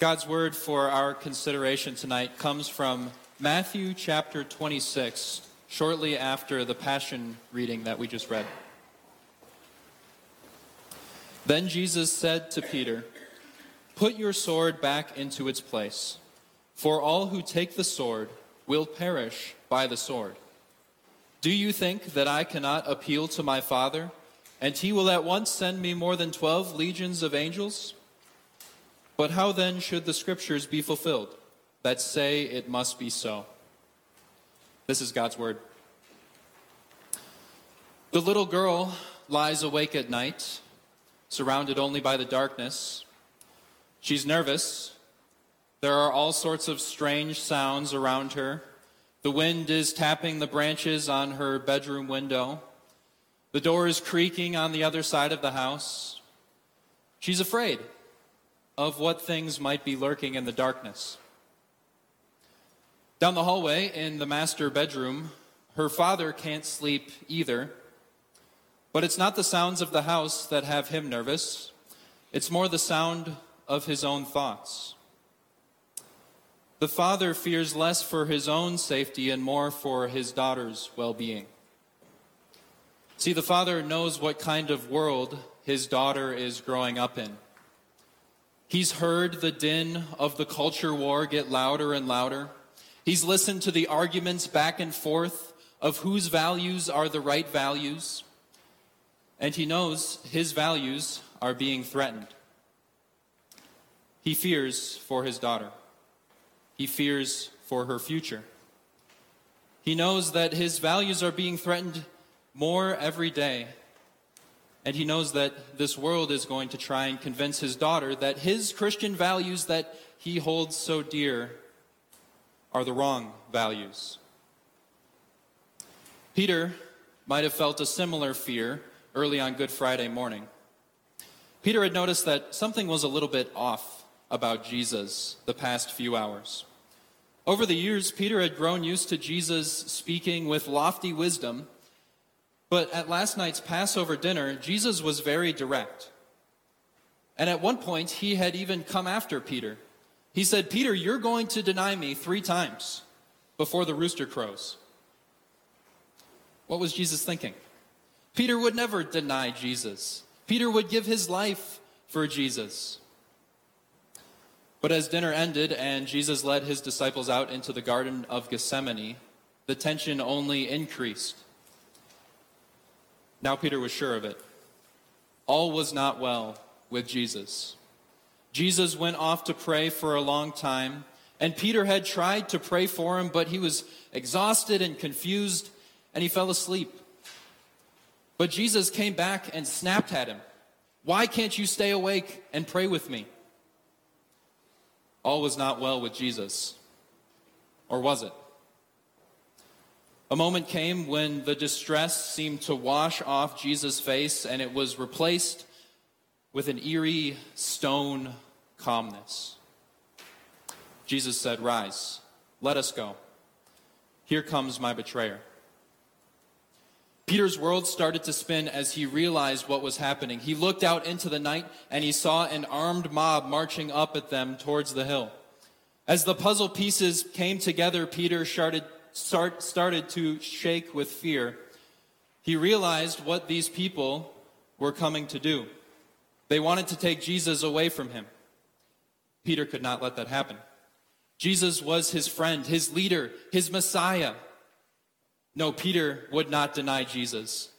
God's word for our consideration tonight comes from Matthew chapter 26, shortly after the Passion reading that we just read. Then Jesus said to Peter, Put your sword back into its place, for all who take the sword will perish by the sword. Do you think that I cannot appeal to my Father, and he will at once send me more than twelve legions of angels? But how then should the scriptures be fulfilled that say it must be so? This is God's word. The little girl lies awake at night, surrounded only by the darkness. She's nervous. There are all sorts of strange sounds around her. The wind is tapping the branches on her bedroom window. The door is creaking on the other side of the house. She's afraid of what things might be lurking in the darkness. Down the hallway in the master bedroom, her father can't sleep either. But it's not the sounds of the house that have him nervous, it's more the sound of his own thoughts. The father fears less for his own safety and more for his daughter's well being. See, the father knows what kind of world his daughter is growing up in. He's heard the din of the culture war get louder and louder. He's listened to the arguments back and forth of whose values are the right values. And he knows his values are being threatened. He fears for his daughter. He fears for her future. He knows that his values are being threatened more every day and he knows that this world is going to try and convince his daughter that his Christian values that he holds so dear are the wrong values. Peter might have felt a similar fear early on Good Friday morning. Peter had noticed that something was a little bit off about Jesus the past few hours. Over the years, Peter had grown used to Jesus speaking with lofty wisdom but at last night's Passover dinner, Jesus was very direct. And at one point, he had even come after Peter. He said, Peter, you're going to deny me three times before the rooster crows. What was Jesus thinking? Peter would never deny Jesus. Peter would give his life for Jesus. But as dinner ended and Jesus led his disciples out into the Garden of Gethsemane, the tension only increased. Now Peter was sure of it. All was not well with Jesus. Jesus went off to pray for a long time, and Peter had tried to pray for him, but he was exhausted and confused, and he fell asleep. But Jesus came back and snapped at him. Why can't you stay awake and pray with me? All was not well with Jesus. Or was it? A moment came when the distress seemed to wash off Jesus' face and it was replaced with an eerie stone calmness. Jesus said, Rise, let us go. Here comes my betrayer. Peter's world started to spin as he realized what was happening. He looked out into the night and he saw an armed mob marching up at them towards the hill. As the puzzle pieces came together, Peter started, start, started to shake with fear, he realized what these people were coming to do. They wanted to take Jesus away from him. Peter could not let that happen. Jesus was his friend, his leader, his Messiah. No, Peter would not deny Jesus.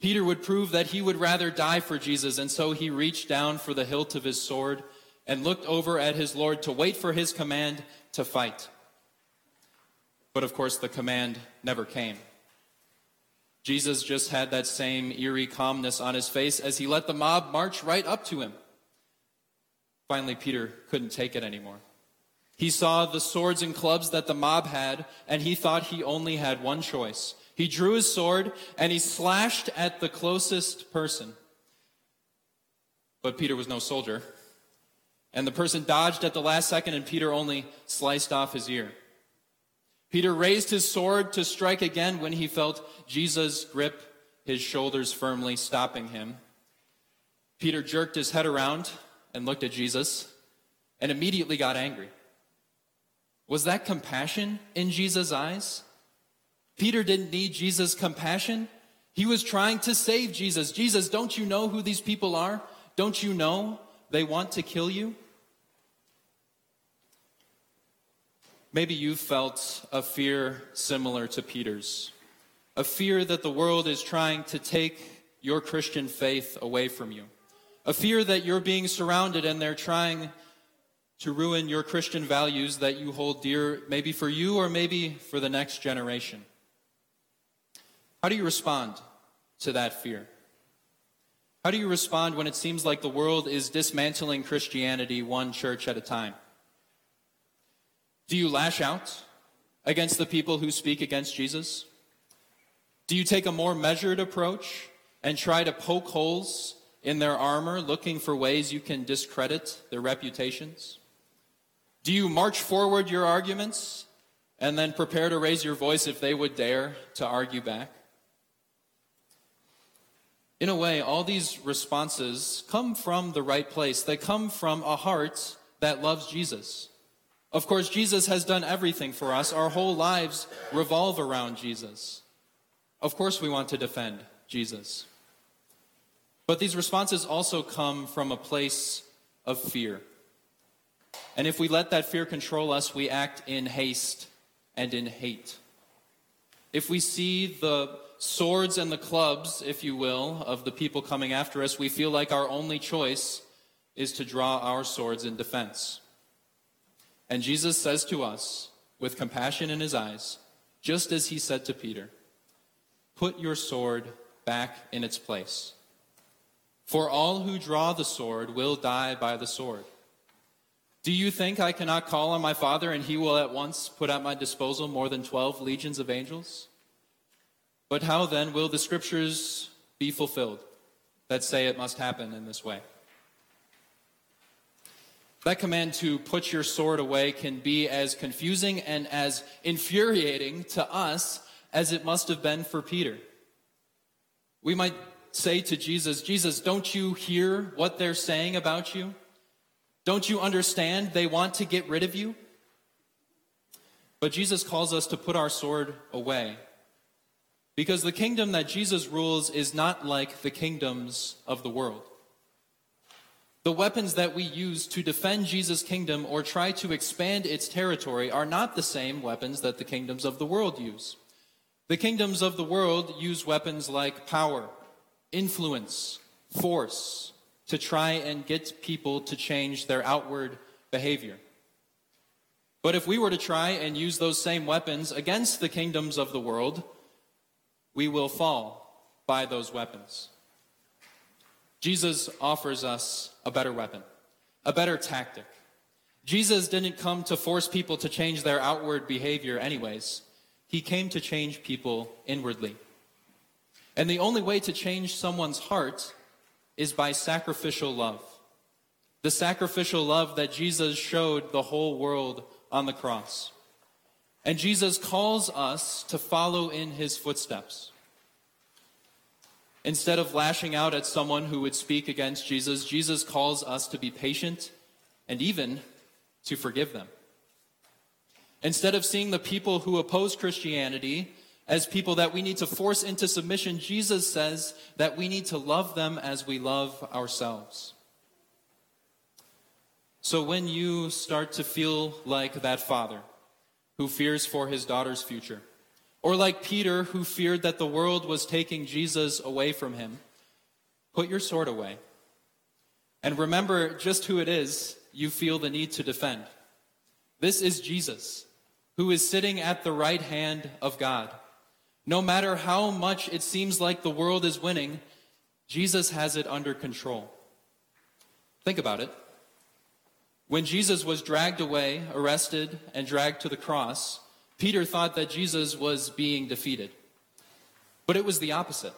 Peter would prove that he would rather die for Jesus, and so he reached down for the hilt of his sword and looked over at his Lord to wait for his command to fight. But of course, the command never came. Jesus just had that same eerie calmness on his face as he let the mob march right up to him. Finally, Peter couldn't take it anymore. He saw the swords and clubs that the mob had, and he thought he only had one choice. He drew his sword and he slashed at the closest person. But Peter was no soldier. And the person dodged at the last second, and Peter only sliced off his ear. Peter raised his sword to strike again when he felt Jesus grip his shoulders firmly, stopping him. Peter jerked his head around and looked at Jesus. and immediately got angry. Was that compassion in Jesus' eyes? Peter didn't need Jesus' compassion. He was trying to save Jesus. Jesus, don't you know who these people are? Don't you know they want to kill you? Maybe you felt a fear similar to Peter's, a fear that the world is trying to take your Christian faith away from you, a fear that you're being surrounded and they're trying to ruin your Christian values that you hold dear, maybe for you or maybe for the next generation. How do you respond to that fear? How do you respond when it seems like the world is dismantling Christianity one church at a time? Do you lash out against the people who speak against Jesus? Do you take a more measured approach and try to poke holes in their armor, looking for ways you can discredit their reputations? Do you march forward your arguments and then prepare to raise your voice if they would dare to argue back? In a way, all these responses come from the right place. They come from a heart that loves Jesus. Of course, Jesus has done everything for us. Our whole lives revolve around Jesus. Of course, we want to defend Jesus. But these responses also come from a place of fear. And if we let that fear control us, we act in haste and in hate. If we see the swords and the clubs, if you will, of the people coming after us, we feel like our only choice is to draw our swords in defense. And Jesus says to us, with compassion in his eyes, just as he said to Peter, Put your sword back in its place. For all who draw the sword will die by the sword. Do you think I cannot call on my Father and he will at once put at my disposal more than 12 legions of angels? But how then will the scriptures be fulfilled that say it must happen in this way? That command to put your sword away can be as confusing and as infuriating to us as it must have been for Peter. We might say to Jesus, Jesus, don't you hear what they're saying about you? Don't you understand they want to get rid of you? But Jesus calls us to put our sword away. Because the kingdom that Jesus rules is not like the kingdoms of the world. The weapons that we use to defend Jesus' kingdom or try to expand its territory are not the same weapons that the kingdoms of the world use. The kingdoms of the world use weapons like power, influence, force, to try and get people to change their outward behavior. But if we were to try and use those same weapons against the kingdoms of the world, we will fall by those weapons. Jesus offers us a better weapon, a better tactic. Jesus didn't come to force people to change their outward behavior, anyways. He came to change people inwardly. And the only way to change someone's heart is by sacrificial love. The sacrificial love that Jesus showed the whole world on the cross. And Jesus calls us to follow in his footsteps. Instead of lashing out at someone who would speak against Jesus, Jesus calls us to be patient and even to forgive them. Instead of seeing the people who oppose Christianity as people that we need to force into submission, Jesus says that we need to love them as we love ourselves. So when you start to feel like that father who fears for his daughter's future, or like Peter who feared that the world was taking Jesus away from him, put your sword away. And remember just who it is you feel the need to defend. This is Jesus, who is sitting at the right hand of God no matter how much it seems like the world is winning, Jesus has it under control. Think about it. When Jesus was dragged away, arrested, and dragged to the cross, Peter thought that Jesus was being defeated. But it was the opposite.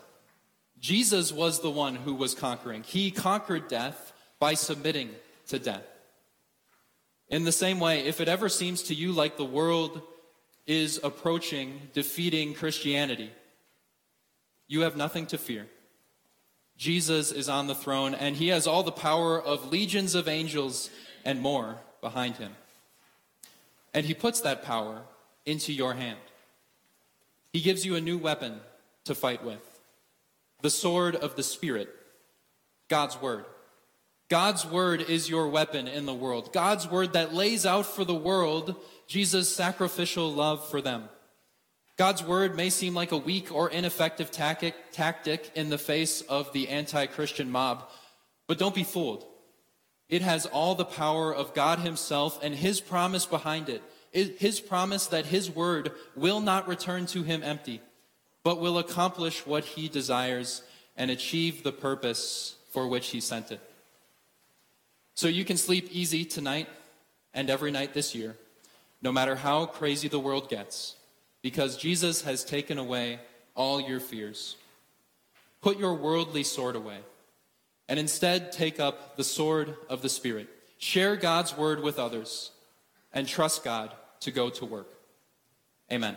Jesus was the one who was conquering. He conquered death by submitting to death. In the same way, if it ever seems to you like the world is approaching defeating Christianity, you have nothing to fear. Jesus is on the throne, and he has all the power of legions of angels and more behind him. And he puts that power into your hand. He gives you a new weapon to fight with the sword of the Spirit, God's Word. God's Word is your weapon in the world. God's Word that lays out for the world Jesus' sacrificial love for them. God's Word may seem like a weak or ineffective tactic, tactic in the face of the anti Christian mob, but don't be fooled. It has all the power of God Himself and His promise behind it. His promise that His Word will not return to Him empty but will accomplish what he desires and achieve the purpose for which he sent it. So you can sleep easy tonight and every night this year, no matter how crazy the world gets, because Jesus has taken away all your fears. Put your worldly sword away and instead take up the sword of the Spirit. Share God's word with others and trust God to go to work. Amen.